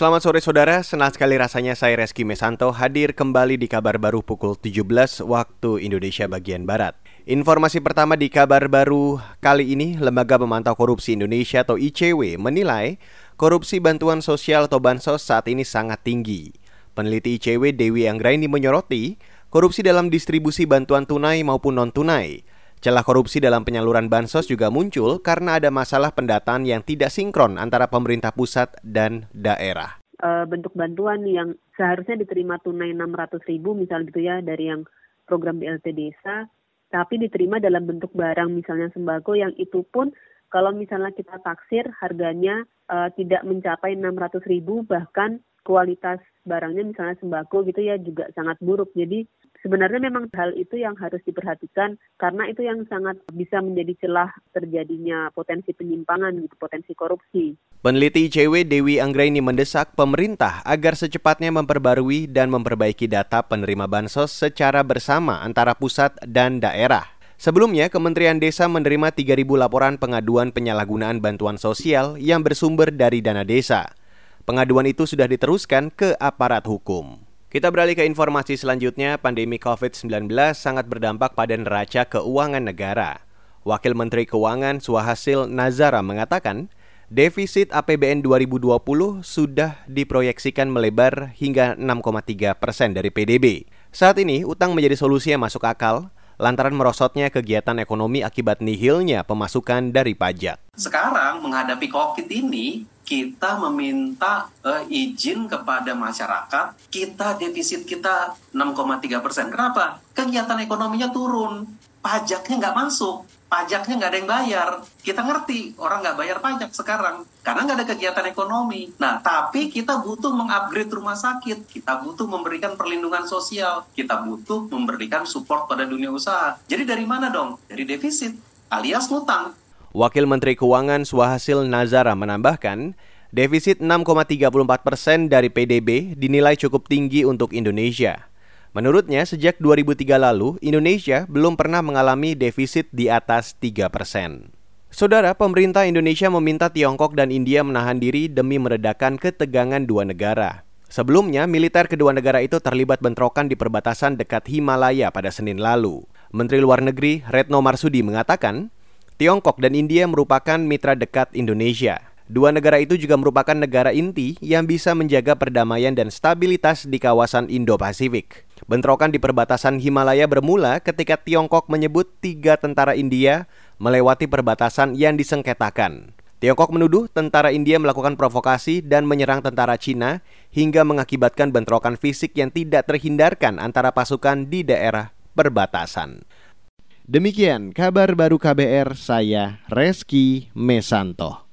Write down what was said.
Selamat sore saudara, senang sekali rasanya saya Reski Mesanto hadir kembali di kabar baru pukul 17 waktu Indonesia bagian Barat. Informasi pertama di kabar baru kali ini, Lembaga Pemantau Korupsi Indonesia atau ICW menilai korupsi bantuan sosial atau bansos saat ini sangat tinggi. Peneliti ICW Dewi Anggraini menyoroti korupsi dalam distribusi bantuan tunai maupun non-tunai Celah korupsi dalam penyaluran bansos juga muncul karena ada masalah pendataan yang tidak sinkron antara pemerintah pusat dan daerah. E, bentuk bantuan yang seharusnya diterima tunai 600 ribu misalnya gitu ya dari yang program BLT desa, tapi diterima dalam bentuk barang misalnya sembako yang itu pun kalau misalnya kita taksir harganya e, tidak mencapai 600 ribu bahkan kualitas barangnya misalnya sembako gitu ya juga sangat buruk. Jadi sebenarnya memang hal itu yang harus diperhatikan karena itu yang sangat bisa menjadi celah terjadinya potensi penyimpangan gitu, potensi korupsi. Peneliti ICW Dewi Anggraini mendesak pemerintah agar secepatnya memperbarui dan memperbaiki data penerima bansos secara bersama antara pusat dan daerah. Sebelumnya, Kementerian Desa menerima 3.000 laporan pengaduan penyalahgunaan bantuan sosial yang bersumber dari dana desa. Pengaduan itu sudah diteruskan ke aparat hukum. Kita beralih ke informasi selanjutnya, pandemi COVID-19 sangat berdampak pada neraca keuangan negara. Wakil Menteri Keuangan Suhasil Nazara mengatakan, defisit APBN 2020 sudah diproyeksikan melebar hingga 6,3 persen dari PDB. Saat ini, utang menjadi solusi yang masuk akal lantaran merosotnya kegiatan ekonomi akibat nihilnya pemasukan dari pajak. Sekarang menghadapi COVID ini, kita meminta uh, izin kepada masyarakat, kita defisit kita 6,3 persen. Kenapa? Kegiatan ekonominya turun, pajaknya nggak masuk, pajaknya nggak ada yang bayar. Kita ngerti orang nggak bayar pajak sekarang karena nggak ada kegiatan ekonomi. Nah, tapi kita butuh mengupgrade rumah sakit, kita butuh memberikan perlindungan sosial, kita butuh memberikan support pada dunia usaha. Jadi dari mana dong? Dari defisit alias ngutang. Wakil Menteri Keuangan Suhasil Nazara menambahkan, defisit 6,34 persen dari PDB dinilai cukup tinggi untuk Indonesia. Menurutnya, sejak 2003 lalu, Indonesia belum pernah mengalami defisit di atas 3 persen. Saudara, pemerintah Indonesia meminta Tiongkok dan India menahan diri demi meredakan ketegangan dua negara. Sebelumnya, militer kedua negara itu terlibat bentrokan di perbatasan dekat Himalaya pada Senin lalu. Menteri Luar Negeri Retno Marsudi mengatakan, Tiongkok dan India merupakan mitra dekat Indonesia. Dua negara itu juga merupakan negara inti yang bisa menjaga perdamaian dan stabilitas di kawasan Indo-Pasifik. Bentrokan di perbatasan Himalaya bermula ketika Tiongkok menyebut tiga tentara India melewati perbatasan yang disengketakan. Tiongkok menuduh tentara India melakukan provokasi dan menyerang tentara Cina hingga mengakibatkan bentrokan fisik yang tidak terhindarkan antara pasukan di daerah perbatasan. Demikian kabar baru KBR saya Reski Mesanto.